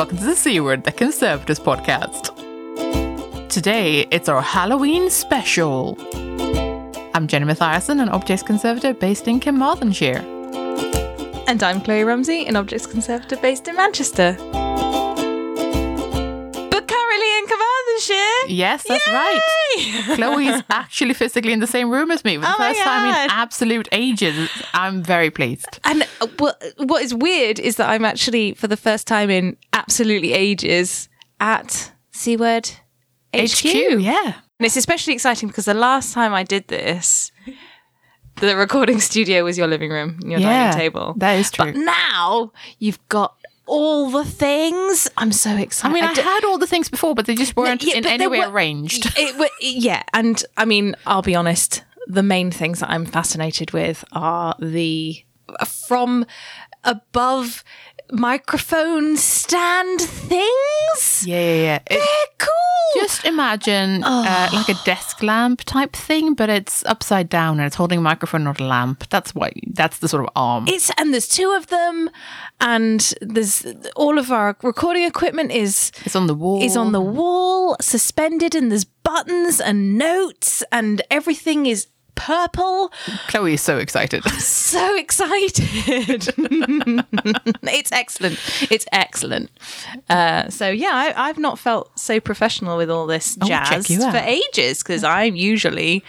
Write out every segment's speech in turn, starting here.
welcome to the C Word, the Conservators podcast. Today, it's our Halloween special. I'm Jenny Mathiasen, an Objects Conservator based in Carmarthenshire. And I'm Kloe Rumsey, an Objects Conservator based in Manchester. Yes, that's right. Kloe's actually physically in the same room as me for the Oh first time in absolute ages. I'm very pleased. And uh, what, what is weird is that I'm actually, for the first time in absolutely ages, at C Word HQ. yeah. And it's especially exciting because the last time I did this, the recording studio was your living room, your Yeah, dining table. that is But true. now you've got all the things. I'm so excited. I mean, I d- had all the things before, but they just weren't yeah, in any way were- arranged. It, wa- yeah, and I mean, I'll be honest. The main things that I'm fascinated with are the from above microphone stand things. Yeah, yeah, yeah. They're cool. just imagine uh, like a desk lamp type thing, but it's upside down and it's holding a microphone, not a lamp. That's why. That's the sort of arm. it's and there's two of them, and there's all of our recording equipment is It's on the wall. is on the wall, suspended, and there's buttons and notes, and everything is purple. Kloe is so excited. so excited. it's excellent. It's excellent. Uh, so yeah, I, I've not felt so professional with all this Oh, jazz for ages because I'm usually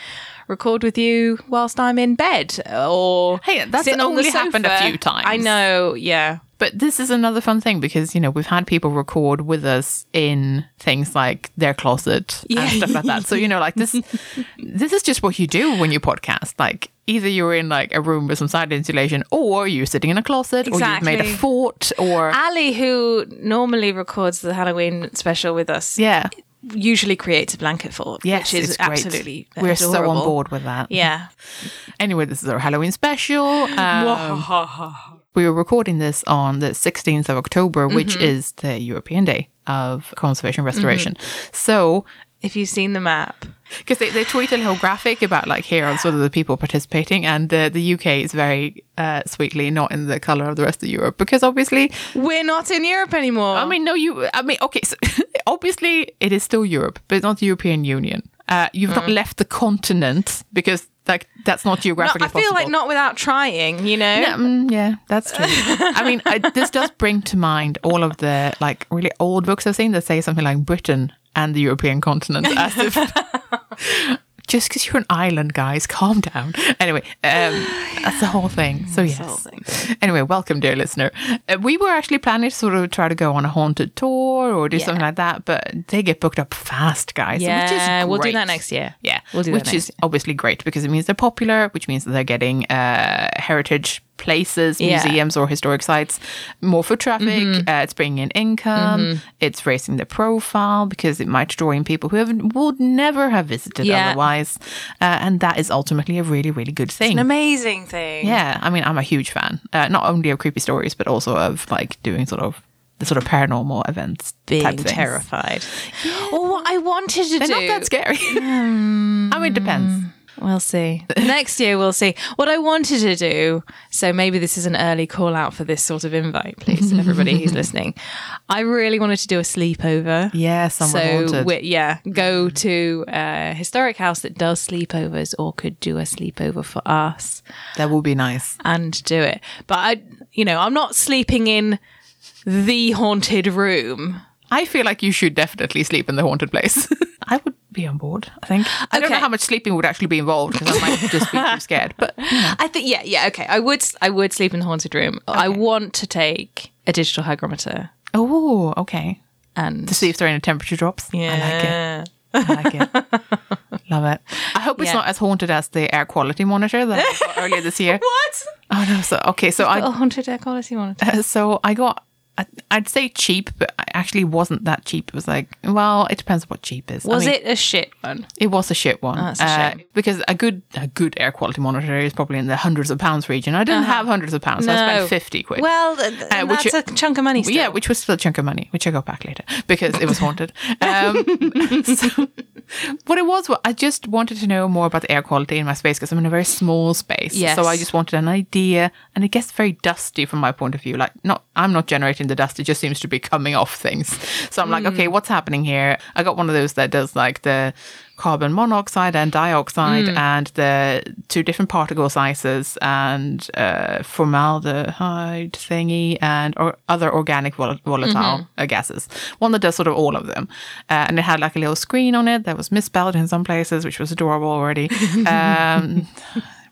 record with you whilst I'm in bed or Hey, that's sitting on the only happened a few times. I know. Yeah. But this is another fun thing because, you know, we've had people record with us in things like their closet Yeah. and stuff like that. So, you know, like this this is just what you do when you podcast. Like either you're in like a room with some side insulation or you're sitting in a closet or you've made a fort or Ali, who normally records the Halloween special with us, Yeah. Usually creates a blanket fort, Yes, which is absolutely We're so on board with that. Yeah. Anyway, this is our Halloween special. Um, we were recording this on the 16th of October, which Mm-hmm. is the European Day of Conservation Restoration. So, if you've seen the map, because they, they tweet a little graphic about like here are sort of the people participating, and uh, the UK is very uh, sweetly not in the color of the rest of Europe because obviously, we're not in Europe anymore. I mean, no, you, I mean, okay, so obviously it is still Europe, but it's not the European Union. Uh, you've not left the continent because like that's not Mm. No, I feel possible. like not without trying, you know? Yeah, mm, yeah, that's true. I mean, I, this does bring to mind all of the like really old books I've seen that say something like Britain and the European continent, as if just because you're an island, guys, calm down. Anyway, um, that's the whole thing. So yes. thing. Anyway, welcome, dear listener. Uh, we were actually planning to sort of try to go on a haunted tour or do Yeah. something like that, but they get booked up fast, guys. which is Yeah, we'll do that next year. Yeah, We'll do that which is year. obviously great because it means they're popular, which means that they're getting uh, heritage places, Yeah. Mm-hmm. museums, or historic sites more foot traffic. Uh, it's bringing in income. It's raising the profile because it might draw in people who have, would never have visited Yeah. otherwise, uh, and that is ultimately a really, really good thing. An amazing thing. yeah, I mean, I'm a huge fan, uh, not only of creepy stories, but also of like doing sort of the sort of paranormal events Being terrified. Well, what I wanted to They're do. not that scary. I mean, it depends. We'll see. Next year, we'll see. What I wanted to do, so maybe this is an early call out for this sort of invite, please, everybody who's listening. I really wanted to do a sleepover. Yeah, somewhere so haunted. we- yeah, go to a historic house that does sleepovers, or could do a sleepover for us That would be nice. and do it. But I, you know, I'm not sleeping in the haunted room. I feel like you should definitely sleep in the haunted place. I would be on board, I think. I don't know how much sleeping would actually be involved because I might just be too scared. But I think, yeah, yeah, okay. I would, I would sleep in the haunted room. I want to take a digital hygrometer oh, okay. and To see if there are any temperature drops. yeah. I like it. I like it. Love it. I hope it's Yeah. not as haunted as the air quality monitor that I got earlier this year. What? Oh no! So okay, so I A haunted air quality monitor. Uh, so I got, I'd say cheap, but it actually wasn't that cheap. It was like, well, it depends what cheap is. I Was mean, it a shit one? It was a shit one. Oh, that's a Uh, because a good a good air quality monitor is probably in the hundreds of pounds region. I didn't have hundreds of pounds, so I Uh-huh. Spent fifty quid. Well, th- th- Uh, which that's a chunk of money. Still. yeah, which was still a chunk of money, which I got back later because it was haunted. um, so what it was, I just wanted to know more about the air quality in my space because I'm in a very small space. Yes. So I just wanted an idea, and it gets very dusty from my point of view. Like, not I'm not generating the dust. It just seems to be coming off things. So I'm like, okay, what's happening here? I got one of those that does like the carbon monoxide and dioxide and the two different particle sizes and uh, formaldehyde thingy and or other organic vol- volatile uh, gases. One that does sort of all of them. Uh, and it had like a little screen on it that was misspelled in some places, which was adorable already. Um,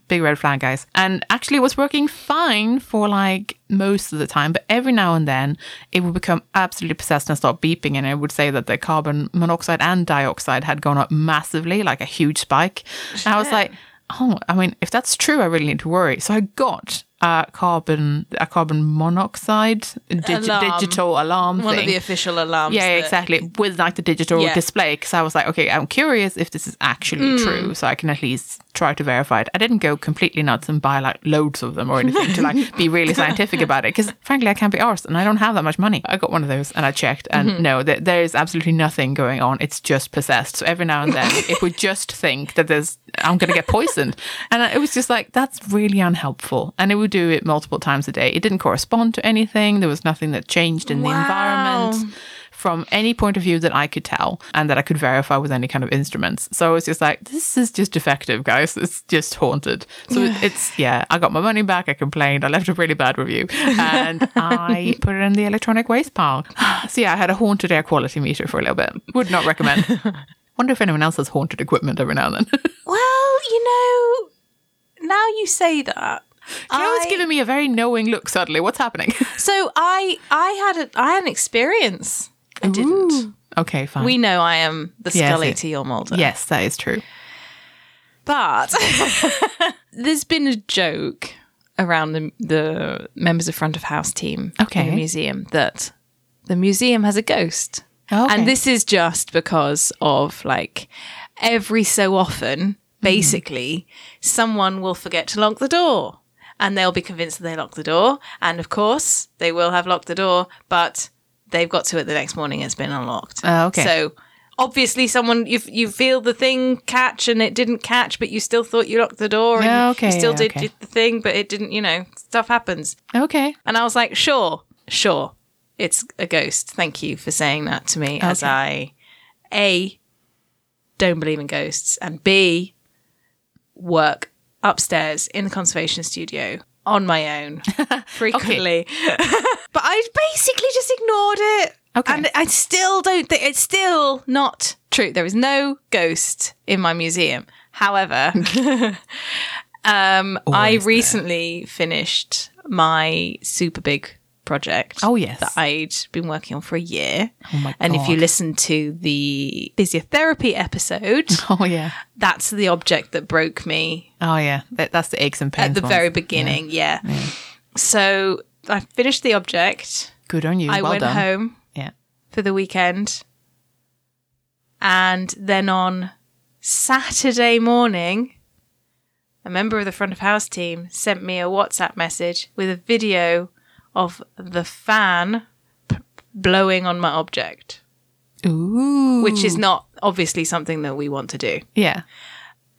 big red flag, guys. And actually, it was working fine for like most of the time, but every now and then it would become absolutely possessed and start beeping. And it would say that the carbon monoxide and dioxide had gone up massively, like a huge spike. And I was like, oh, I mean, if that's true, I really need to worry. So I got a carbon a carbon monoxide digi- Alarm. digital alarm One thing. of the official alarms. Yeah, that- exactly. With like the digital Yeah. display, because I was like, okay, I'm curious if this is actually Mm. true, so I can at least try to verify it. I didn't go completely nuts and buy like loads of them or anything to like be really scientific about it, because frankly, I can't be arsed and I don't have that much money. I got one of those and I checked, and Mm-hmm. no, there, there is absolutely nothing going on. It's just possessed. So every now and then, it would just think that there's I'm going to get poisoned, and it was just like that's really unhelpful. And it would do it multiple times a day. It didn't correspond to anything. There was nothing that changed in the environment from any point of view that I could tell and that I could verify with any kind of instruments. So it's just like, this is just defective, guys. It's just haunted. So it's, yeah, I got my money back. I complained. I left a really bad review and I put it in the electronic waste pile. So yeah, I had a haunted air quality meter for a little bit. Would not recommend. Wonder if anyone else has haunted equipment every now and then. Well, you know, now you say that. Claire's I- giving me a very knowing look suddenly. What's happening? So I I had a I had an experience. I didn't. okay, fine. We know I am the Yes, Scully it- to your Mulder. yes, that is true. But there's been a joke around the, the members of front of house team Okay. in the museum that the museum has a ghost. Oh, okay. And this is just because of like every so often, hmm. basically, someone will forget to lock the door and they'll be convinced that they locked the door. And of course, they will have locked the door, but they've got to it the next morning. It's been unlocked. Oh, okay. So obviously, someone you you feel the thing catch and it didn't catch, but you still thought you locked the door. And Yeah, okay, You still yeah, did okay. the thing, but it didn't. You know, stuff happens. Okay. And I was like, sure, sure, it's a ghost. Thank you for saying that to me, as I, A, don't believe in ghosts, and B, work upstairs in the conservation studio on my own frequently. but I basically just ignored it. Okay. And I still don't think it's still not true. There is no ghost in my museum. However, um, I Always there. recently finished my super big project. Oh, yes. that I'd been working on for a year. Oh my God. And if you listen to the physiotherapy episode, Oh yeah. that's the object that broke me Oh yeah. That, that's the aches and pains. at the ones. very beginning. Yeah. So I finished the object. Good on you. I well went done. home Yeah. for the weekend. And then on Saturday morning, a member of the front of house team sent me a WhatsApp message with a video of the fan p- blowing on my object, Ooh. which is not obviously something that we want to do. yeah.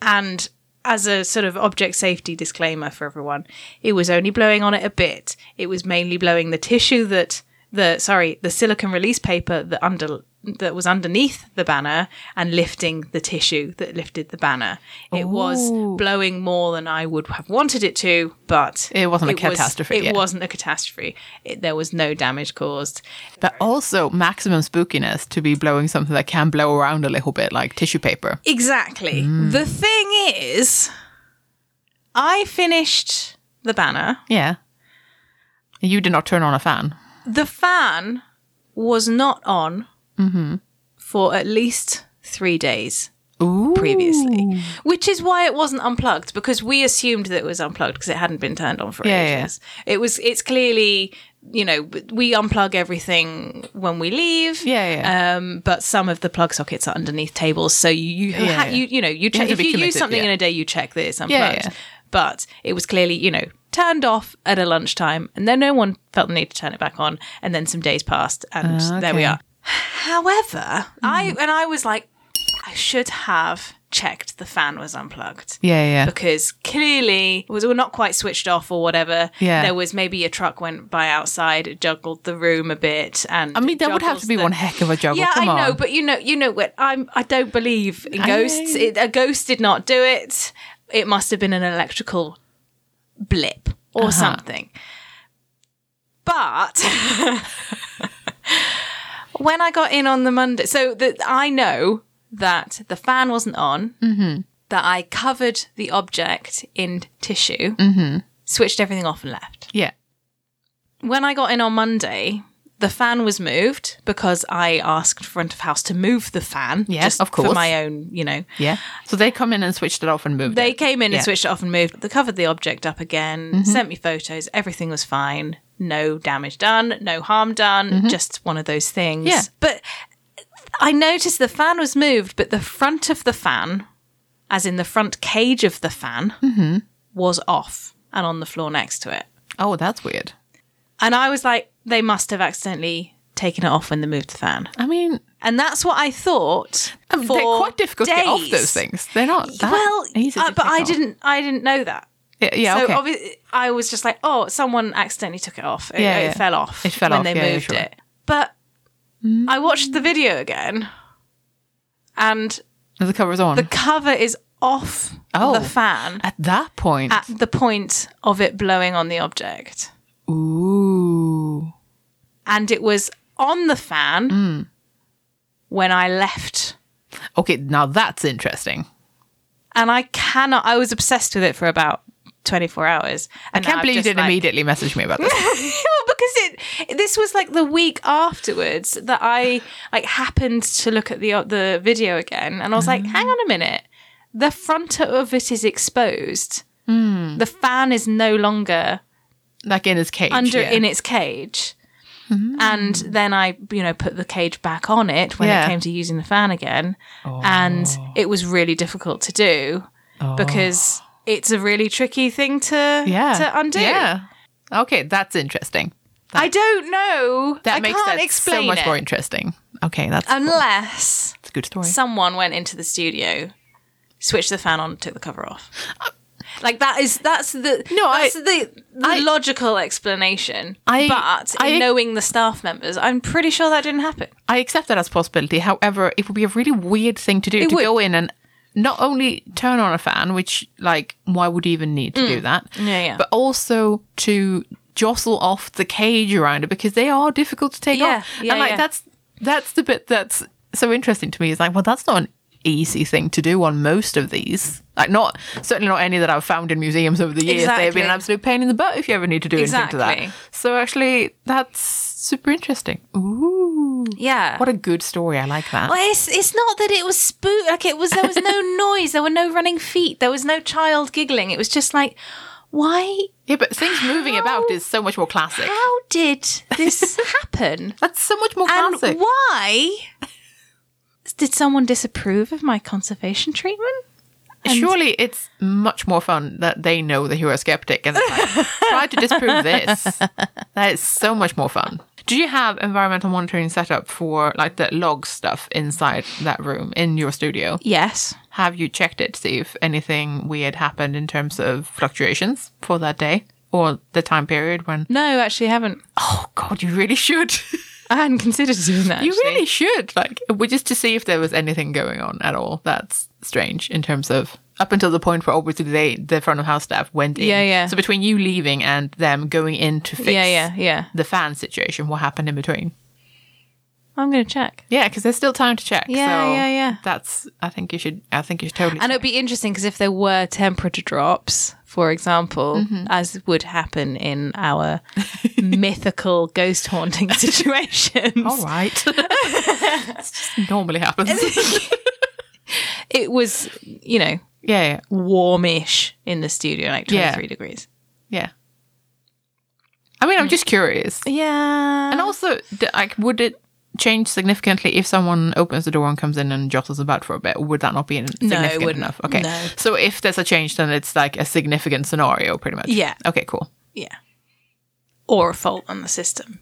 And as a sort of object safety disclaimer for everyone, it was only blowing on it a bit. It was mainly blowing the tissue that the sorry, the silicon release paper that under that was underneath the banner and lifting the tissue that lifted the banner. It was blowing more than I would have wanted it to, but It wasn't a was- catastrophe, it yeah. wasn't a catastrophe. It, there was no damage caused. But also maximum spookiness to be blowing something that can blow around a little bit, like tissue paper. Exactly. Mm. The thing is, I finished the banner. Yeah. You did not turn on a fan. The fan was not on for at least three days Ooh. previously, which is why it wasn't unplugged because we assumed that it was unplugged because it hadn't been turned on for Yeah, yeah. ages. It was. It's clearly. You know, we unplug everything when we leave. Yeah, yeah. Um, but some of the plug sockets are underneath tables, so you you Yeah, ha- yeah. you you know you check to if you use something yeah. in a day, you check that it's unplugged. yeah. But it was clearly you know turned off at a lunchtime, and then no one felt the need to turn it back on, and then some days passed, and Ah, there we are. However, I and I was like, I should have checked the fan was unplugged. Yeah, yeah. Because clearly it was well, not quite switched off or whatever. Yeah. There was maybe a truck went by outside, it juggled the room a bit, and I mean, that would have to be one heck of a juggle. Yeah, Come I know, but you know, you know what? I'm. I don't believe in I- ghosts. It, a ghost did not do it. It must have been an electrical blip or Uh-huh. something. But when I got in on the Monday, so that I know that the fan wasn't on. Mm-hmm. That I covered the object in tissue, Mm-hmm. switched everything off, and left yeah. when I got in on Monday, the fan was moved because I asked front of house to move the fan. Yeah, just course. For my own, you know. Yeah. So they come in and switched it off and moved it. They it. came in Yeah. and switched it off and moved. They covered the object up again, Mm-hmm. sent me photos. Everything was fine. No damage done, no harm done. Just one of those things. Mm-hmm. Yeah. But I noticed the fan was moved, but the front of the fan, as in the front cage of the fan, Mm-hmm. was off and on the floor next to it. Oh, that's weird. And I was like, they must have accidentally taken it off when they moved the fan. I mean, And that's what I thought. I mean, for they're quite difficult to get off those things. They're not that Well, uh, but I off. didn't. I didn't know that. Yeah, so okay. obvi- I was just like, oh, someone accidentally took it off. It, Yeah, it yeah. fell off. It fell when off, they yeah, moved sure. it. But I watched the video again, and the cover's on. the cover is off Oh. the fan At that point. at the point of it blowing on the object, Ooh. and it was on the fan Hmm. when I left. Okay, now that's interesting. and I cannot. I was obsessed with it for about twenty four hours. I can't believe you didn't like- immediately message me about this. well, because it this was like the week afterwards that I like happened to look at the the video again, and I was like, hang on a minute, the front of it is exposed. Hmm. The fan is no longer like in its cage. under yeah. Mm-hmm. in its cage. And then I, you know, put the cage back on it when Yeah. it came to using the fan again, and it was really difficult to do because it's a really tricky thing to yeah. to undo. Yeah. Okay, that's interesting. I don't know. That I makes that so much it more interesting. Okay, that's unless that's a good story. someone went into the studio, switched the fan on, took the cover off. Uh, like that is that's the No, I- the, the I- logical explanation. I- but in I- knowing the staff members, I'm pretty sure that didn't happen. I accept that as possibility. However, it would be a really weird thing to do to would. go in and not only turn on a fan, which like why would you even need to do that? Mm. Yeah, yeah. But also to jostle off the cage around it because they are difficult to take Yeah, off. yeah, and like yeah. that's that's the bit that's so interesting to me. Is like, well, that's not an easy thing to do on most of these. Like not certainly not any that I've found in museums over the years. They have been an absolute pain in the butt if you ever need to do anything to that. So actually that's super interesting. Ooh. Mm. Yeah. What a good story. I like that. well, it's it's not that it was spook. Like it was. There was no noise. There were no running feet. There was no child giggling. It was just like, why? Yeah, but things moving about is so much more classic. How did this happen? That's so much more and classic. why? Did someone disapprove of my conservation treatment? Surely it's much more fun that they know that you're a skeptic and like, try to disprove this. That is so much more fun. Do you have environmental monitoring set up for like the log stuff inside that room in your studio? Yes. Have you checked it to see if anything weird happened in terms of fluctuations for that day or the time period when? No, actually, I haven't. Oh God, you really should. I hadn't considered doing that. You actually. really should. Like, we- just to see if there was anything going on at all. That's strange in terms of up until the point where obviously they, the front of house staff went in. Yeah, yeah. So between you leaving and them going in to fix Yeah, yeah, yeah. the fan situation, what happened in between? I'm going to check. Yeah, because there's still time to check. Yeah, so yeah, yeah. That's. I think you should. I think you should totally. And check. it'd be interesting because if there were temperature drops, for example, Mm-hmm. as would happen in our mythical ghost haunting situations, all right. it just normally happens. it was, you know, yeah, yeah, warmish in the studio, like 23 Yeah. degrees. yeah. I mean, I'm mm. just curious. Yeah. And also, d- like, would it change significantly if someone opens the door and comes in and jostles about for a bit? Would that not be significant wouldn't. enough? Okay. No. So if there's a change, then it's like a significant scenario, pretty much. Yeah. Okay, cool. yeah. Or a fault on the system.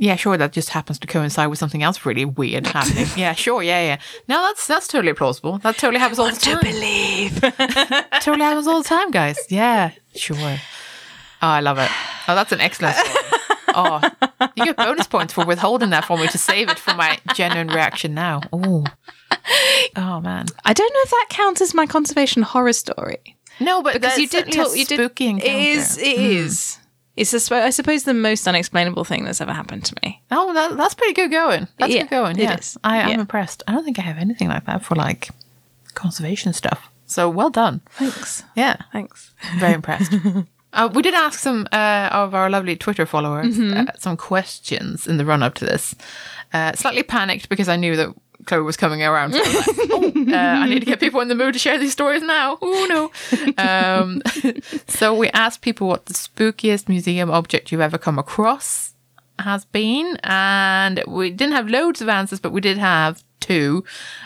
Yeah, sure. That just happens to coincide with something else really weird happening. yeah, sure. Yeah, yeah. No, that's that's totally plausible. That totally happens all the To time. believe. totally happens all the time, guys. Yeah, sure. Oh, I love it. Oh, that's an excellent story. Oh, you get bonus points for withholding that for me to save it for my genuine reaction now. Oh, oh man. I don't know if that counts as my conservation horror story. No, but Because you did talk, you did. spooky It encounter. is. It hmm. is. It's a, I suppose the most unexplainable thing that's ever happened to me. Oh, that, that's pretty good going. That's Yeah, good going. it Yeah, is. I, I'm Yeah. impressed. I don't think I have anything like that for like conservation stuff. So well done. Thanks. Yeah, Thanks. very impressed. Uh, we did ask some uh, of our lovely Twitter followers Mm-hmm. uh, some questions in the run up to this. Uh, slightly panicked because I knew that Kloe was coming around. So I, was like, oh, uh, I need to get people in the mood to share these stories now. Oh no! Um, so we asked people what the spookiest museum object you've ever come across has been, and we didn't have loads of answers, but we did have two.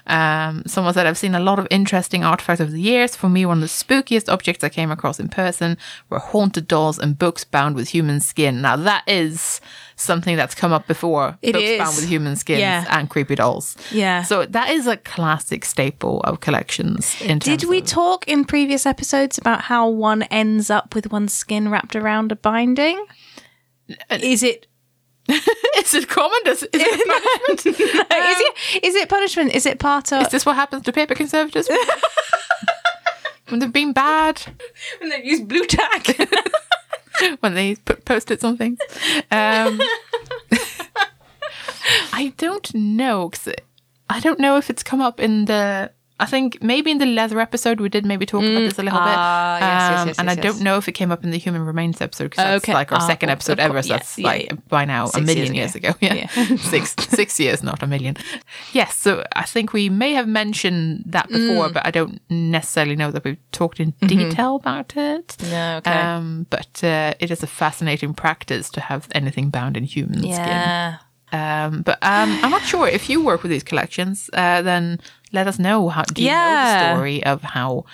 Um, someone said, I've seen a lot of interesting artifacts over the years. For me, one of the spookiest objects I came across in person were haunted dolls and books bound with human skin. Now, that is something that's come up before It books is. bound with human skins Yeah. and creepy dolls. Yeah. So, that is a classic staple of collections. Did we talk in previous episodes about how one ends up with one's skin wrapped around a binding? Is it is it common? Does, is, it punishment? is it is it punishment? Is it part of is this what happens to paper conservators when they've been bad? when they've used Blu Tack? when they put post-its on things. Um, I don't know 'cause I don't know if it's come up in the. I think maybe in the leather episode we did maybe talk about this a little bit. ah, yes, yes, Um, yes, and I don't know if it came up in the human remains episode because that's Okay. like our Ah, second episode ever. So that's yeah, like yeah. by now Six a million years years ago. Yeah, six six years, not a million. Yes, so I think we may have mentioned that before, Mm. but I don't necessarily know that we've talked in Mm-hmm. detail about it. No, okay. Um, but uh, it is a fascinating practice to have anything bound in human skin. yeah. Um, but um, I'm not sure if you work with these collections. Uh, then let us know. How do you know the story of how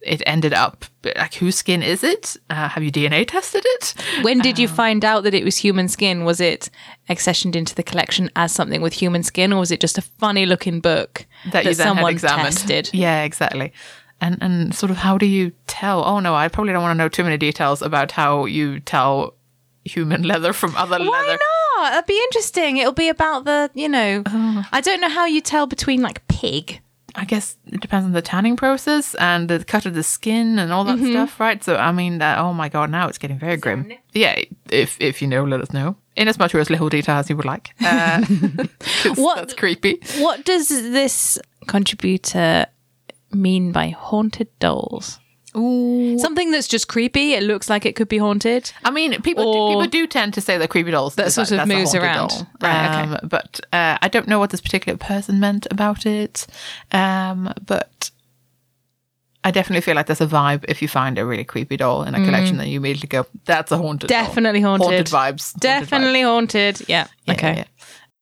it ended up? Like whose skin is it? Uh, have you DNA tested it? When did you find out that it was human skin? Was it accessioned into the collection as something with human skin, or was it just a funny looking book That, you someone examined. tested? Yeah, exactly. And and sort of how do you tell? Oh no, I probably don't want to know too many details about how you tell human leather from other leather. Why leather. not? That'd be interesting. It'll be about the, you know, I don't know how you tell between like pig. I guess it depends on the tanning process and the cut of the skin and all that stuff, right? So I mean, uh, oh my god, now it's getting very grim. Yeah, if if you know, let us know in as much or as little detail as you would like. Uh, What- That's creepy. What does this contributor mean by haunted dolls? Ooh. Something that's just creepy. It looks like it could be haunted. I mean, people do, people do tend to say that creepy dolls that sort like- of moves around. doll. Right, okay. Um, But uh, I don't know what this particular person meant about it. Um, but I definitely feel like there's a vibe if you find a really creepy doll in a collection that you immediately go, "That's a haunted." doll." Mm. Definitely haunted. Haunted vibes. haunted vibes. Definitely haunted. Yeah. Yeah, okay.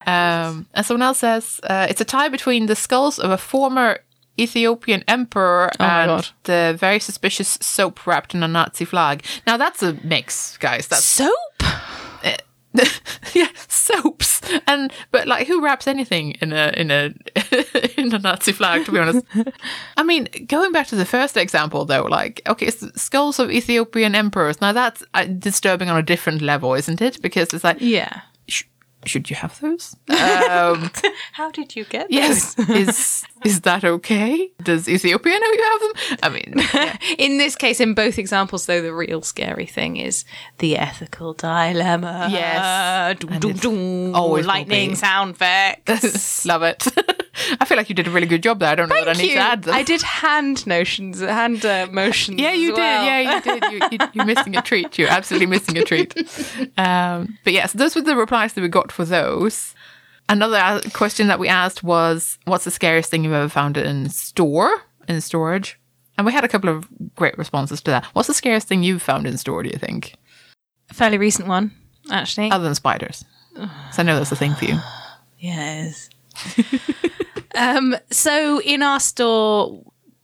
yeah. Um, and someone else says uh, it's a tie between the skulls of a former Ethiopian emperor Oh and the very suspicious soap wrapped in a Nazi flag. Now that's a mix, guys. That's Soap? yeah, soaps. And but like, who wraps anything in a in a in a Nazi flag? To be honest, I mean, going back to the first example though, like, okay, it's skulls of Ethiopian emperors. Now that's uh, disturbing on a different level, isn't it? Because it's like, Yeah. sh- should you have those? Um, How did you get yes, is is that okay? Does Ethiopia know you have them? I mean, yeah. In this case, in both examples, though, the real scary thing is the ethical dilemma. Yes. Dum, And dum, always lightning sound effects. love it. I feel like you did a really good job there. I don't know that I Thank need you. to add them. I did hand notions, hand uh, motions. Yeah, you did. well. Yeah, you did. You, you, you're missing a treat. You're absolutely missing a treat. Um, but yes, those were the replies that we got for those. Another uh, question that we asked was, "What's the scariest thing you've ever found in store in storage?" And we had a couple of great responses to that. What's the scariest thing you've found in store? Do you think, A fairly recent one, actually. other than spiders? So I know that's a thing for you. Yes. um, so in our store,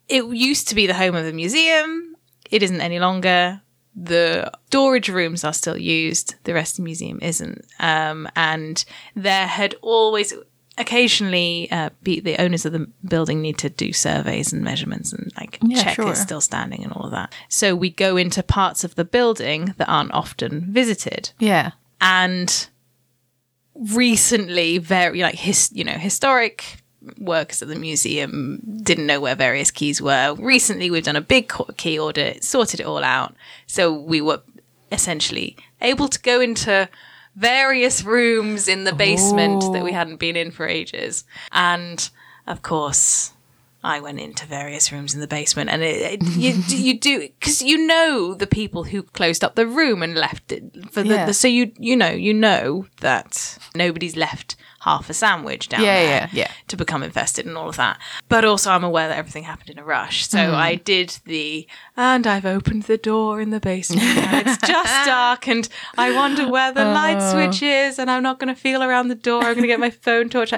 it used to be the home of the museum. It isn't any longer. The storage rooms are still used, the rest of the museum isn't. Um, and there had always, occasionally, uh, be, the owners of the building need to do surveys and measurements and like Yeah, check sure. it's still standing and all of that. So we go into parts of the building that aren't often visited Yeah. and recently very like his you know historic workers at the museum didn't know where various keys were. Recently we've done a big key audit sorted it all out. So we were essentially able to go into various rooms in the basement that we oh. hadn't been in for ages. And of course I went into various rooms in the basement, and it, it, you you do because you know the people who closed up the room and left it for the, Yeah. the so you you know you know that nobody's left half a sandwich down Yeah, there yeah, yeah. to become infested and all of that. But also, I'm aware that everything happened in a rush, so Mm. I did the and I've opened the door in the basement, and it's just dark, and I wonder where the light Oh. switch is, and I'm not going to feel around the door. I'm going to get my phone torch.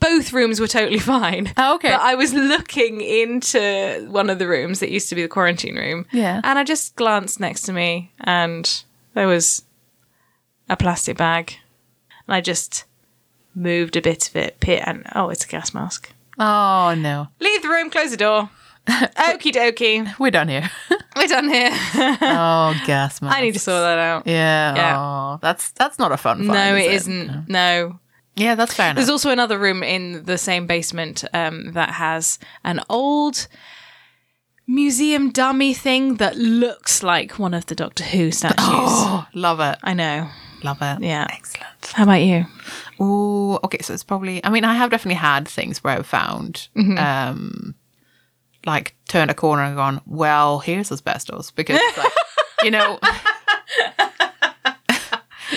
Both rooms were totally fine. Oh, okay. But I was looking into one of the rooms that used to be the quarantine room. Yeah. And I just glanced next to me and there was a plastic bag. And I just moved a bit of it, pit and oh, it's a gas mask. Oh no. Leave the room, close the door. Okie dokie. We're done here. We're done here. oh, gas mask. I need to sort that out. Yeah. Yeah. Oh, that's that's not a fun. No, find, it is isn't. No. Yeah, that's fair enough. There's also another room in the same basement um, that has an old museum dummy thing that looks like one of the Doctor Who statues. Oh, love it. I know. Love it. Yeah. Excellent. How about you? Oh, okay, so it's probably I mean, I have definitely had things where I've found Mm-hmm. um like turned a corner and gone, Well, here's asbestos because like you know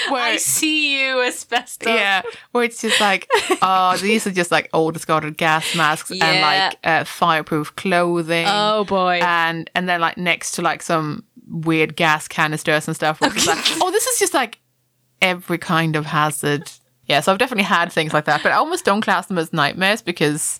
where I see you, asbestos. yeah, where it's just like, oh, these are just like old discarded gas masks and like uh, fireproof clothing. Oh boy. and and then like next to like some weird gas canisters and stuff. Is like, oh, this is just like every kind of hazard. Yeah, so I've definitely had things like that, but I almost don't class them as nightmares because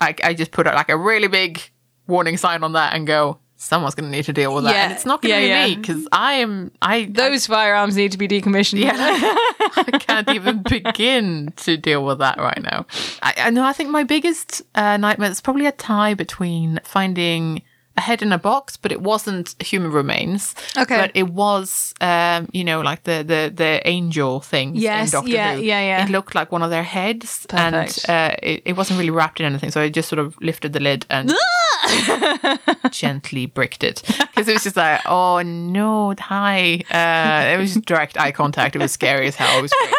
I, I just put out like a really big warning sign on that and go, someone's going to need to deal with that, Yeah, and it's not going to yeah, be yeah. me because I am I Those firearms need to be decommissioned. yeah, I can't even begin to deal with that right now. I, I know. I think my biggest uh, nightmare is probably a tie between finding a head in a box, but it wasn't human remains. Okay. but it was, um, you know, like the the the angel things Yes, in Doctor yeah, Who. yeah, yeah. It looked like one of their heads, Perfect. and uh, it, it wasn't really wrapped in anything. So I just sort of lifted the lid and gently bricked it because it was just like, oh no, hi. Uh, it was just direct eye contact. It was scary as hell. It was great.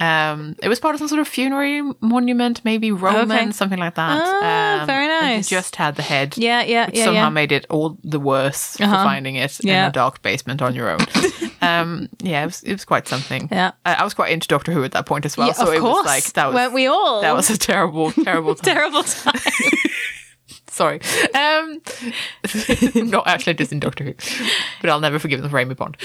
Um, it was part of some sort of funerary monument, maybe Roman, Okay. something like that. Ah, um, very nice. just had the head. Yeah, yeah, Which yeah, somehow yeah. made it all the worse for Uh-huh. finding it in a dark basement on your own. um, yeah, it was, it was quite something. Yeah. I, I was quite into Doctor Who at that point as well. Yeah, so of it course. was like that was Weren't we all? that was a terrible, terrible time. terrible time. Sorry. Um, not actually just in Doctor Who, but I'll never forgive them for Amy Pond.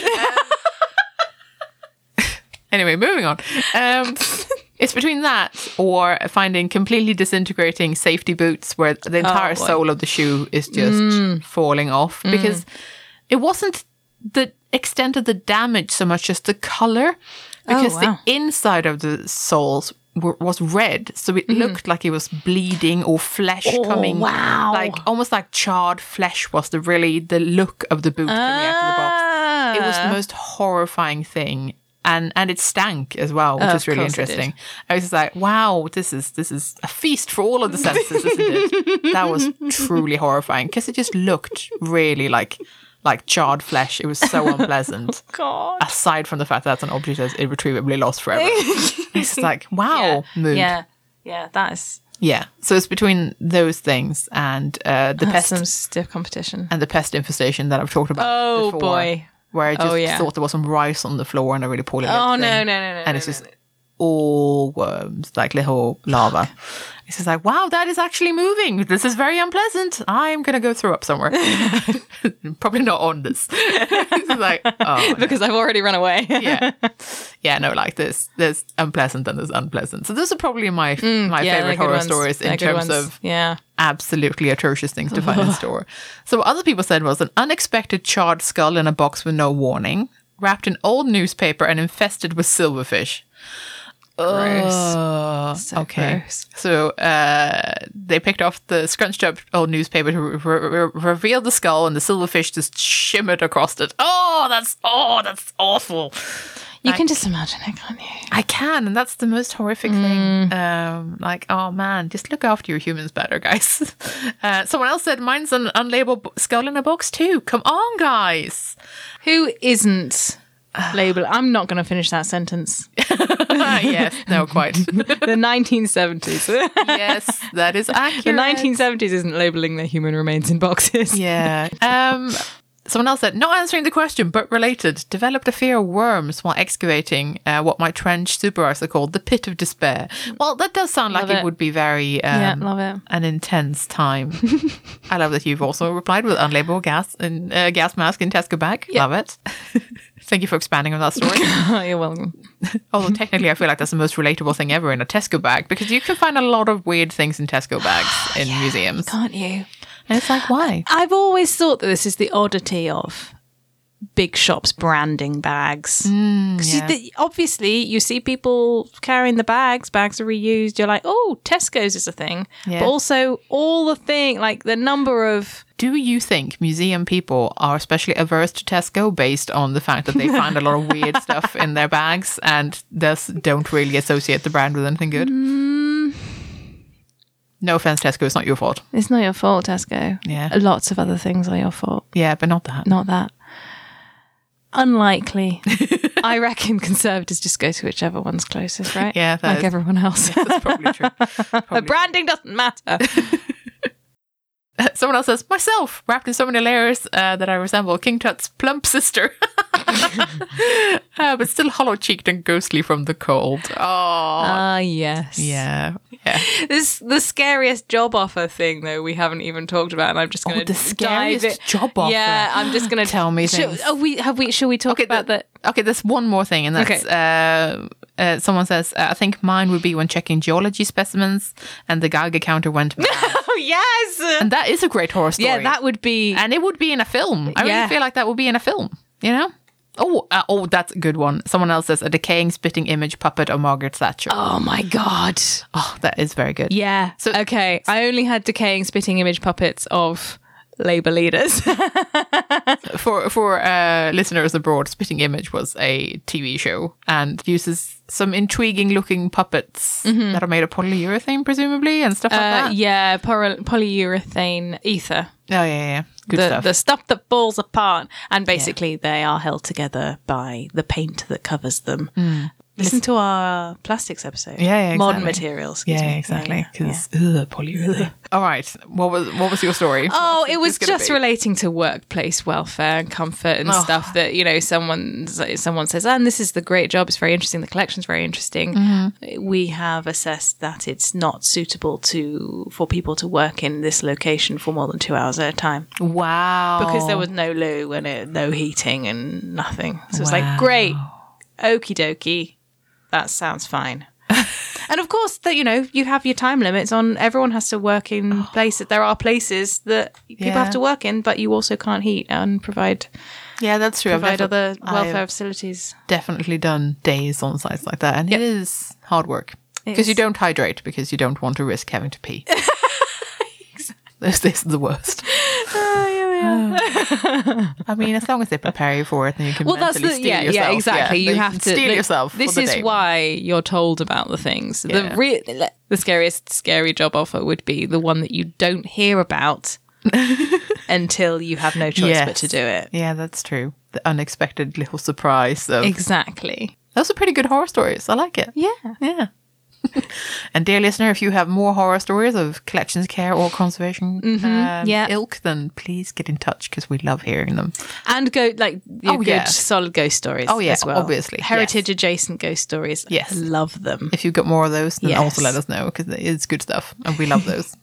Anyway, moving on. Um, it's between that or finding completely disintegrating safety boots where the entire Oh. Mm. sole of the shoe is just falling off because it wasn't the extent of the damage so much as the color because Oh, wow. the inside of the soles were, was red so it looked like it was bleeding or flesh. Oh, coming wow. like almost like charred flesh was the really the look of the boot coming out of the box it was the Ah. most horrifying thing and and it stank as well which Oh, is really course it did. interesting i was just like wow this is this is a feast for all of the senses isn't it that was truly horrifying because it just looked really like like charred flesh it was so unpleasant God. aside from the fact that that's an object that's irretrievably lost forever it's like wow mood Yeah. Yeah, that is yeah. So it's between those things and uh, the that's pest some stiff competition. and the pest infestation that I've talked about. Oh, before, boy. Where I oh, just Oh, yeah. thought there was some rice on the floor and I really poorly. Oh, no, no, no, no. And no, it's no, just no. All worms, like little larvae. He's just like, wow, that is actually moving. This is very unpleasant. I'm going to go throw up somewhere. Probably not on this. He's like, oh, no. because I've already run away. yeah. Yeah, no, like this. There's unpleasant and there's unpleasant. So those are probably my my Mm, Yeah, favorite horror ones. stories in They're terms of yeah. absolutely atrocious things to find in store. So what other people said was an unexpected charred skull in a box with no warning, wrapped in old newspaper and infested with silverfish. Gross. So okay. gross. So uh, they picked off the scrunched up old newspaper to re- re- re- reveal the skull, and the silverfish just shimmered across it. Oh, that's oh, that's awful. You can just imagine it, can't you? I can, and that's the most horrific Mm. thing. Um, like, oh man, just look after your humans better, guys. Uh, someone else said, mine's an unlabeled b- skull in a box too. Come on, guys. Who isn't labeled? I'm not going to finish that sentence. yes, no, quite. The 1970s. yes, that is accurate. the 1970s isn't labeling their human remains in boxes. Yeah. Um, someone else said, not answering the question, but related. Developed a fear of worms while excavating uh, what my trench supervisor called the pit of despair. Well, that does sound like it. it. would be very um, Yeah, love it. an intense time. I love that you've also replied with unlabeled gas and uh, gas mask in Tesco bag. Love it. Thank you for expanding on that story. You're welcome. Although technically, I feel like that's the most relatable thing ever in a Tesco bag because you can find a lot of weird things in Tesco bags in museums, Can't you? And it's like, why? I've always thought that this is the oddity of big shops branding bags. Mm, you- yeah. the- obviously, you see people carrying the bags, bags are reused. You're like, oh, Tesco's is a thing. Yeah. But also, all the thing, like the number of. Do you think museum people are especially averse to Tesco based on the fact that they find a lot of weird stuff in their bags and thus don't really associate the brand with anything good? Mm, No offense, Tesco, it's not your fault. It's not your fault, Tesco. Yeah. Lots of other things are your fault. Yeah, but not that. Not that. Unlikely. I reckon conservators just go to whichever one's closest, right? Yeah, like is- everyone else. That's probably true. the Probably branding doesn't matter. Someone else says, myself, wrapped in so many layers uh, that I resemble King Tut's plump sister. uh, but still hollow cheeked and ghostly from the cold. Oh, Ah, yes. yeah. Yeah. This the scariest job offer thing though we haven't even talked about, and I'm just going to Oh, the scariest job offer. Yeah, I'm just going to Tell me Should, things. oh, we have we should we talk Okay, about the- that? Okay, there's one more thing, and that's Okay. uh, uh, someone says, uh, I think mine would be when checking geology specimens and the Geiger counter went mad. Yes. and that is a great horror story. Yeah, that would be. and it would be in a film. I Yeah. really feel like that would be in a film, you know? Oh, uh, oh, that's a good one. Someone else says a decaying spitting image puppet of Margaret Thatcher. Oh my god. Oh, that is very good. Yeah. So- okay, I only had decaying spitting image puppets of Labour leaders. For for uh, listeners abroad, Spitting Image was a TV show and uses some intriguing looking puppets that are made of polyurethane, presumably, and stuff like Mm-hmm. Uh, that. yeah, poly- polyurethane ether. Oh yeah, yeah, yeah. good the, stuff. the stuff that falls apart, and basically they are held together by the paint that covers them. Listen to our plastics episode. Yeah, yeah, modern materials. yeah, me. exactly. Yeah, yeah. Because polyurethane. All right, what was what was your story? Oh, What's it was just be? relating to workplace welfare and comfort and Oh. stuff that you know someone someone says, and this is the great job. It's very interesting. The collection's very interesting. Mm-hmm. We have assessed that it's not suitable to for people to work in this location for more than two hours at a time Wow, because there was no loo and it, no heating and nothing. So it's Wow. like great, okie dokie, that sounds fine. and of course, that you know you have your time limits on. Everyone has to work in oh. places. There are places that people Yeah. have to work in, but you also can't heat and provide yeah, that's true. I've provide defi- other welfare I've facilities. definitely done days on sites like that, and Yep. it is hard work because you don't hydrate because you don't want to risk having to pee. this, this is the worst. Oh, I mean, as long as they prepare you for it, then you can Well, that's the steel yeah, yourself. yeah, exactly. Yeah, you have to steel the- yourself. This is why you're told about the things. Yeah. The re- the scariest scary job offer would be the one that you don't hear about until you have no choice but to do it. Yeah, that's true. The unexpected little surprise of Exactly. those are pretty good horror stories. I like it. Yeah. Yeah. And dear listener, if you have more horror stories of collections care or conservation um, yeah. ilk, then please get in touch because we love hearing them. and go like Oh, good solid ghost stories. Oh, yeah, as well. obviously, yes. heritage adjacent ghost stories. Yes. love them. If you've got more of those, then also let us know because it's good stuff and we love those.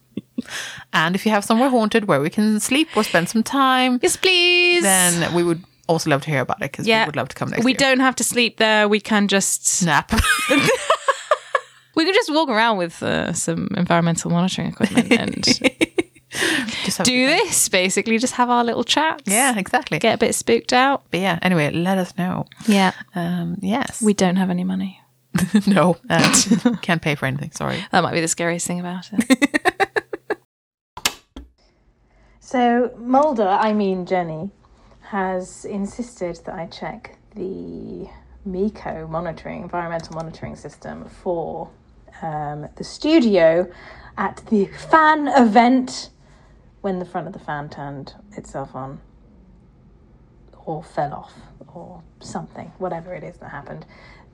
and if you have somewhere haunted where we can sleep or spend some time, Yes, please. then we would also love to hear about it because yeah, we would love to come next We year. don't have to sleep there. We can just Snap. we could just walk around with uh, some environmental monitoring equipment and Just have do this. Basically, just have our little chats. Yeah, exactly. get a bit spooked out. But yeah, anyway, let us know. Yeah, Um, yes. we don't have any money. no, uh, can't pay for anything. Sorry. That might be the scariest thing about it. So Mulder, I mean Jenny, has insisted that I check the Meaco monitoring, environmental monitoring system for um, the studio at the fan event when the front of the fan turned itself on or fell off or something, whatever it is that happened.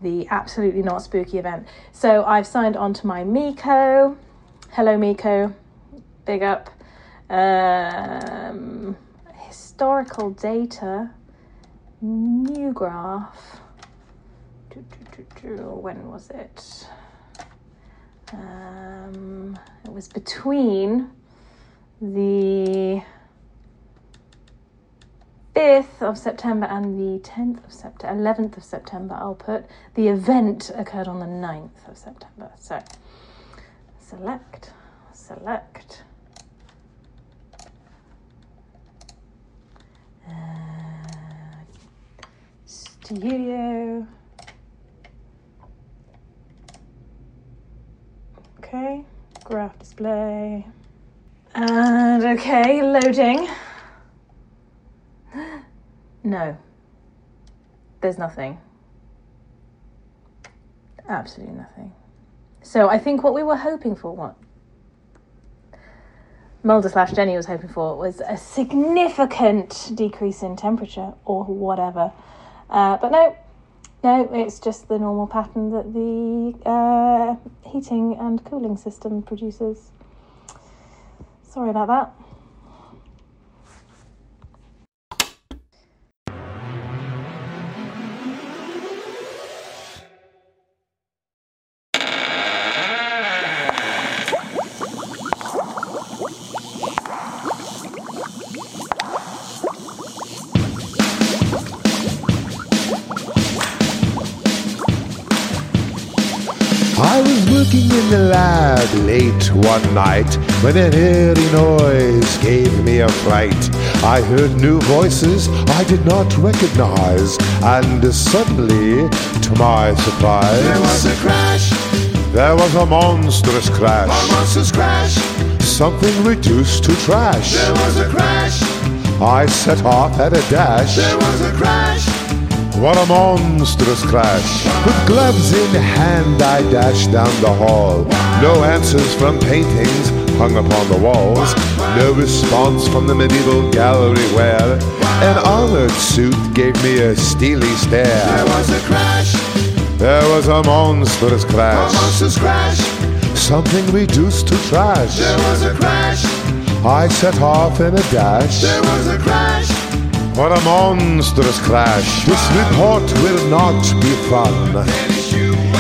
The absolutely not spooky event. So I've signed on to my Meaco. Hello, Meaco. Big up. Um, historical data. New graph. When was it? Um, it was between the 5th of September and the 10th of September, 11th of September, I'll put. The event occurred on the 9th of September. So, select, select. Uh, studio. Okay, graph display. And okay, loading. No. There's nothing. Absolutely nothing. So I think what we were hoping for, what Mulder slash Jenny was hoping for, was a significant decrease in temperature or whatever. Uh, but no, no, it's just the normal pattern that the uh, heating and cooling system produces. Sorry about that. Late one night when an eerie noise gave me a fright. I heard new voices I did not recognize, and suddenly, to my surprise, There was a crash, there was a monstrous crash. a monstrous crash. Something reduced to trash. There was a crash, I set off at a dash. there was a crash. What a monstrous crash! With gloves in hand, I dashed down the hall. No answers from paintings hung upon the walls. No response from the medieval gallery where an armored suit gave me a steely stare. There was a crash, There was a monstrous crash. a monstrous crash. Something reduced to trash. There was a crash, I set off in a dash. there was a crash. What a monstrous crash! This report will not be fun.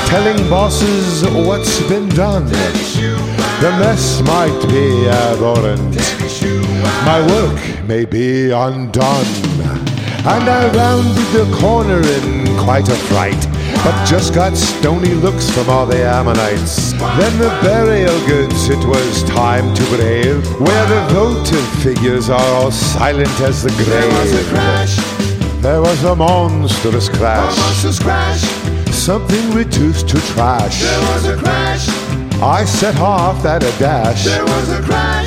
Telling bosses what's been done. The mess might be abhorrent. My work may be undone. And I rounded the corner in quite a fright. But just got stony looks from all the Ammonites. Then the burial goods it was time to brave, where the votive figures are all silent as the grave. There was a crash, There was a monstrous a crash, monstrous crash. something reduced to trash. There was a crash, I set off at a dash. there was a crash.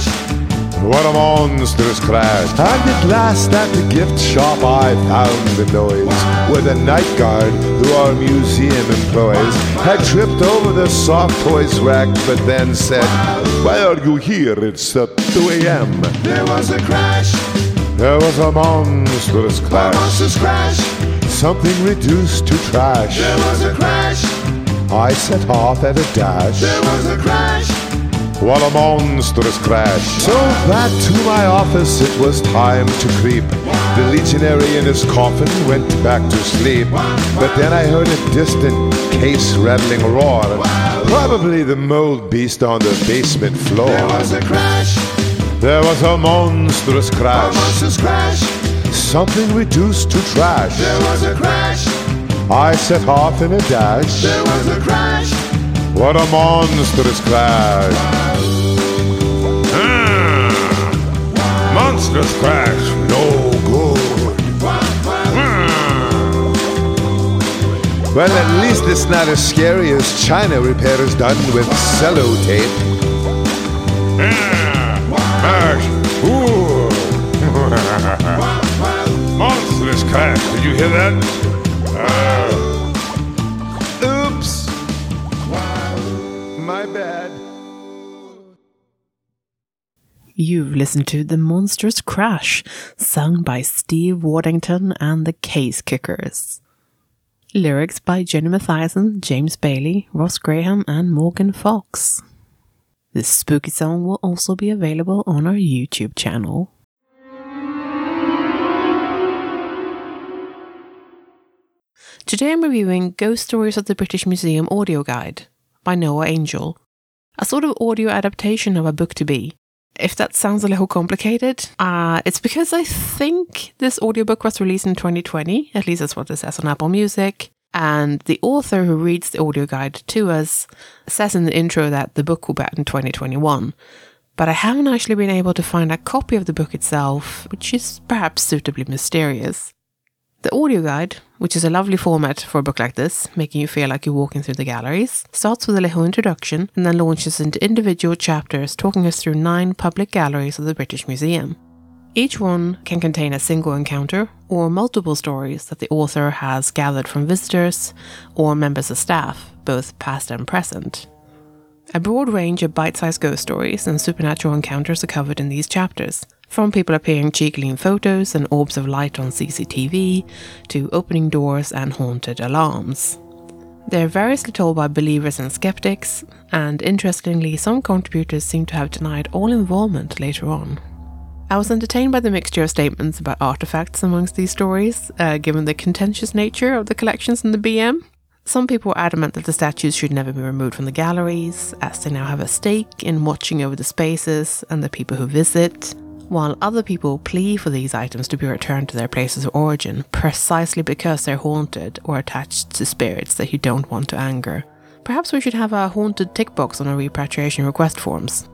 What a monstrous crash. And at last at the gift shop I found the noise Where the night guard, who our museum employs Had tripped over the soft toys rack But then said, Why are you here? It's uh, 2 a.m. There was a crash, There was a monstrous a crash monstrous crash. Something reduced to trash There was a crash, I set off at a dash. There was a crash. While a monstrous crash. So back to my office it was time to creep. The legionary in his coffin went back to sleep. But then I heard a distant case rattling roar. Probably the mold beast on the basement floor. There was a crash. There was a monstrous A crash. monstrous crash. Something reduced to trash. There was a crash. I set off in a dash. There was a crash. What a monstrous crash! Monstrous crash, no good. Well, at least it's not as scary as China repairs done with sellotape. Ah, Mash, ooh. monstrous crash, did you hear that? You've listened to The Monstrous Crash, sung by Steve Waddington and the Case Kickers. Lyrics by Jenny Mathiasen, James Bailey, Ross Graham, and Morgan Fox. This spooky song will also be available on our YouTube channel. Today I'm reviewing Ghost Stories of the British Museum audio guide by Noah Angell, a sort of audio adaptation of a book to be. If that sounds a little complicated, uh, it's because I think this audiobook was released in 2020, at least that's what it says on Apple Music. And the author who reads the audio guide to us says in the intro that the book will be out in 2021. But I haven't actually been able to find a copy of the book itself, which is perhaps suitably mysterious. The audio guide, which is a lovely format for a book like this, making you feel like you're walking through the galleries, starts with a little introduction and then launches into individual chapters talking us through nine public galleries of the British Museum. Each one can contain a single encounter or multiple stories that the author has gathered from visitors or members of staff, both past and present. A broad range of bite sized ghost stories and supernatural encounters are covered in these chapters, from people appearing cheekily in photos and orbs of light on CCTV, to opening doors and haunted alarms. They're variously told by believers and skeptics, and interestingly, some contributors seem to have denied all involvement later on. I was entertained by the mixture of statements about artifacts amongst these stories, uh, given the contentious nature of the collections in the BM. Some people were adamant that the statues should never be removed from the galleries, as they now have a stake in watching over the spaces and the people who visit, while other people plea for these items to be returned to their places of origin precisely because they're haunted or attached to spirits that you don't want to anger. Perhaps we should have a haunted tick box on our repatriation request forms.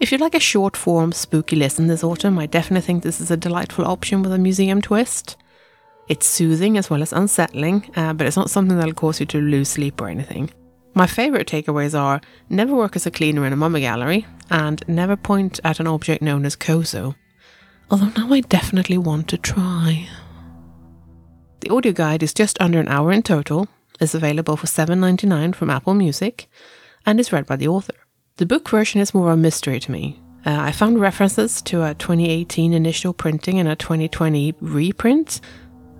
If you'd like a short form spooky listen this autumn, I definitely think this is a delightful option with a museum twist. It's soothing as well as unsettling, uh, but it's not something that'll cause you to lose sleep or anything. My favourite takeaways are never work as a cleaner in a mummy gallery, and never point at an object known as Kozo. Although now I definitely want to try. The audio guide is just under an hour in total, is available for $7.99 from Apple Music, and is read by the author. The book version is more of a mystery to me. Uh, I found references to a 2018 initial printing and a 2020 reprint,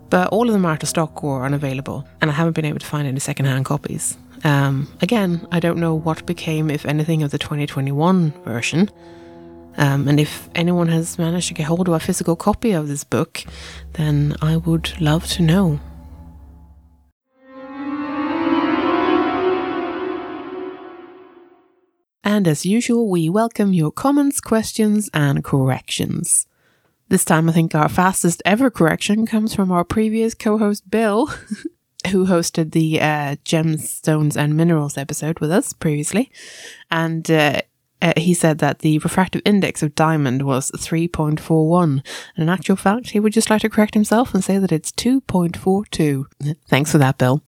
but all of them are out of stock or unavailable, and I haven't been able to find any secondhand copies. Um, again, I don't know what became, if anything, of the 2021 version. Um, and if anyone has managed to get hold of a physical copy of this book, then I would love to know. And as usual, we welcome your comments, questions, and corrections. This time, I think our fastest ever correction comes from our previous co host, Bill, who hosted the uh, Gemstones and Minerals episode with us previously. And uh, uh, he said that the refractive index of diamond was 3.41. And in actual fact, he would just like to correct himself and say that it's 2.42. Thanks for that, Bill.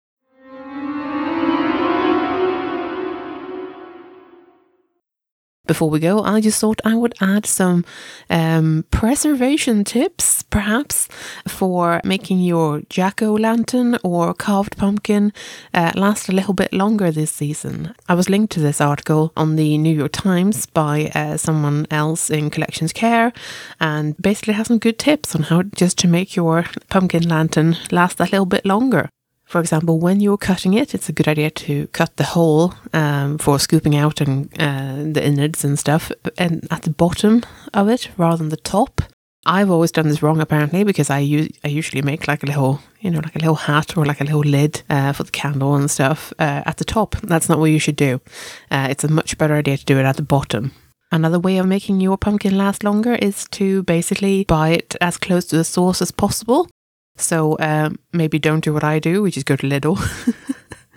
Before we go, I just thought I would add some um, preservation tips, perhaps, for making your jack o' lantern or carved pumpkin uh, last a little bit longer this season. I was linked to this article on the New York Times by uh, someone else in Collections Care and basically has some good tips on how just to make your pumpkin lantern last a little bit longer. For example, when you're cutting it, it's a good idea to cut the hole um, for scooping out and uh, the innards and stuff, and at the bottom of it rather than the top. I've always done this wrong apparently because I use I usually make like a little you know like a little hat or like a little lid uh, for the candle and stuff uh, at the top. That's not what you should do. Uh, it's a much better idea to do it at the bottom. Another way of making your pumpkin last longer is to basically buy it as close to the source as possible. So um, maybe don't do what I do, which is go to Lidl.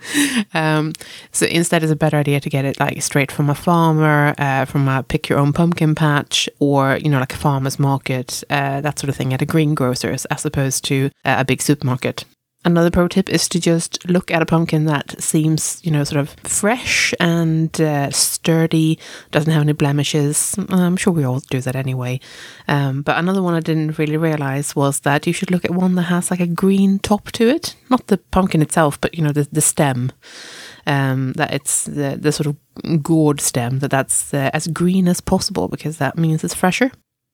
um, so instead, it's a better idea to get it like straight from a farmer, uh, from a pick your own pumpkin patch, or you know like a farmer's market, uh, that sort of thing at a greengrocer's, as opposed to uh, a big supermarket. Another pro tip is to just look at a pumpkin that seems, you know, sort of fresh and uh, sturdy, doesn't have any blemishes. I'm sure we all do that anyway. Um, but another one I didn't really realize was that you should look at one that has like a green top to it, not the pumpkin itself, but you know, the, the stem. Um, that it's the, the sort of gourd stem, that that's uh, as green as possible because that means it's fresher.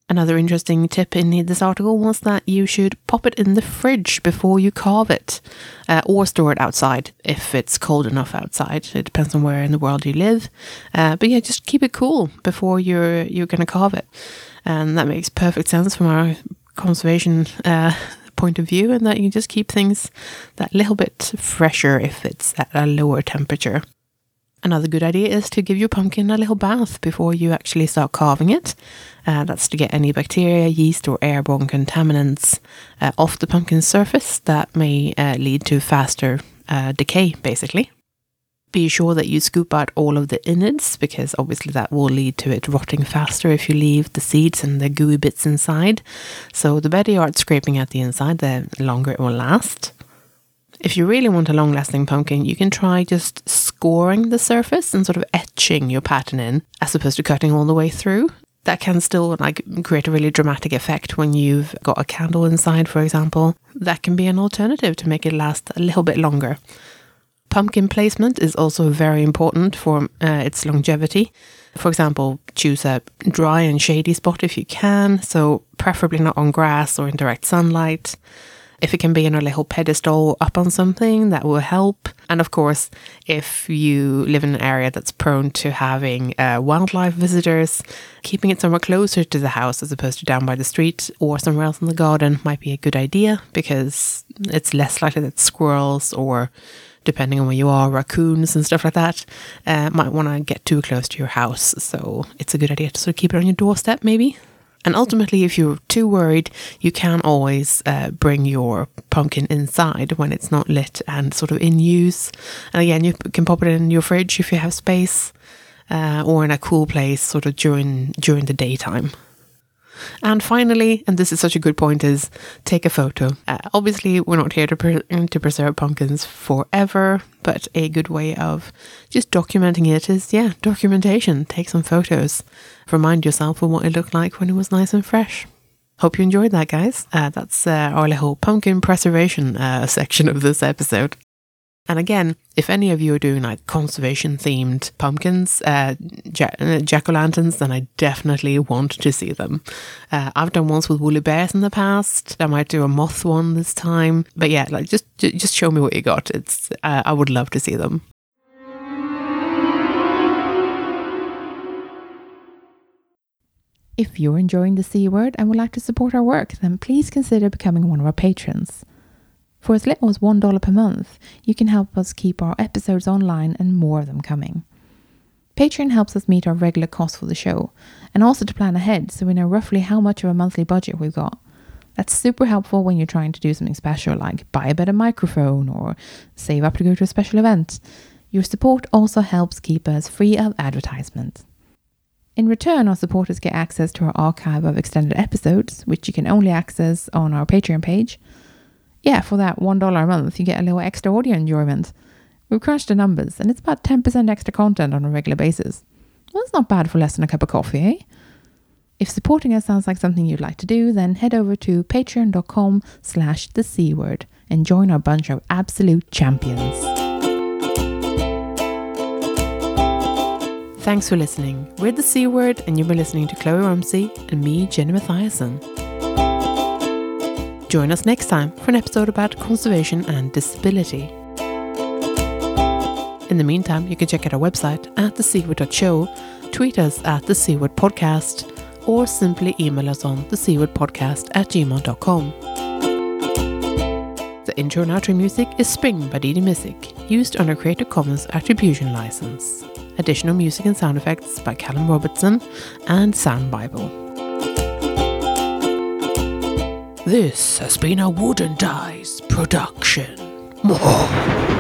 Another interesting tip in this article was that you should pop it in the fridge before you carve it, uh, or store it outside if it's cold enough outside. It depends on where in the world you live, uh, but yeah, just keep it cool before you're you're going to carve it, and that makes perfect sense from our conservation uh, point of view, and that you just keep things that little bit fresher if it's at a lower temperature. Another good idea is to give your pumpkin a little bath before you actually start carving it. Uh, that's to get any bacteria, yeast, or airborne contaminants uh, off the pumpkin's surface that may uh, lead to faster uh, decay, basically. Be sure that you scoop out all of the innards because obviously that will lead to it rotting faster if you leave the seeds and the gooey bits inside. So, the better you are at scraping out the inside, the longer it will last. If you really want a long lasting pumpkin, you can try just scoring the surface and sort of etching your pattern in as opposed to cutting all the way through. That can still like create a really dramatic effect when you've got a candle inside, for example. That can be an alternative to make it last a little bit longer. Pumpkin placement is also very important for uh, its longevity. For example, choose a dry and shady spot if you can, so preferably not on grass or in direct sunlight. If it can be in a little pedestal up on something, that will help. And of course, if you live in an area that's prone to having uh, wildlife visitors, keeping it somewhere closer to the house as opposed to down by the street or somewhere else in the garden might be a good idea because it's less likely that squirrels or depending on where you are, raccoons and stuff like that, uh, might want to get too close to your house. So it's a good idea to sort of keep it on your doorstep, maybe. And ultimately, if you're too worried, you can always uh, bring your pumpkin inside when it's not lit and sort of in use. And again, you can pop it in your fridge if you have space, uh, or in a cool place, sort of during during the daytime. And finally, and this is such a good point, is take a photo. Uh, obviously, we're not here to, pre- to preserve pumpkins forever, but a good way of just documenting it is, yeah, documentation. Take some photos. Remind yourself of what it looked like when it was nice and fresh. Hope you enjoyed that, guys. Uh, that's uh, our little pumpkin preservation uh, section of this episode. And again, if any of you are doing like conservation themed pumpkins, uh, jack o' lanterns, then I definitely want to see them. Uh, I've done ones with woolly bears in the past. I might do a moth one this time. But yeah, like just just show me what you got. It's uh, I would love to see them. If you're enjoying the C word and would like to support our work, then please consider becoming one of our patrons. For as little as $1 per month, you can help us keep our episodes online and more of them coming. Patreon helps us meet our regular costs for the show and also to plan ahead so we know roughly how much of a monthly budget we've got. That's super helpful when you're trying to do something special like buy a better microphone or save up to go to a special event. Your support also helps keep us free of advertisements. In return, our supporters get access to our archive of extended episodes, which you can only access on our Patreon page. Yeah, for that $1 a month, you get a little extra audio enjoyment. We've crunched the numbers, and it's about 10% extra content on a regular basis. Well, that's not bad for less than a cup of coffee, eh? If supporting us sounds like something you'd like to do, then head over to patreon.com slash the C word and join our bunch of absolute champions. Thanks for listening. We're the C Word, and you've been listening to Kloe Rumsey and me, Jenny Mathiasen. Join us next time for an episode about conservation and disability. In the meantime, you can check out our website at thecword.show, tweet us at the C Word Podcast, or simply email us on thecwordpodcast at gmail.com. The intro and outro music is Spring by Didi Music, used under Creative Commons Attribution License. Additional music and sound effects by Callum Robertson and Sound Bible. This has been a Wooden Dice production.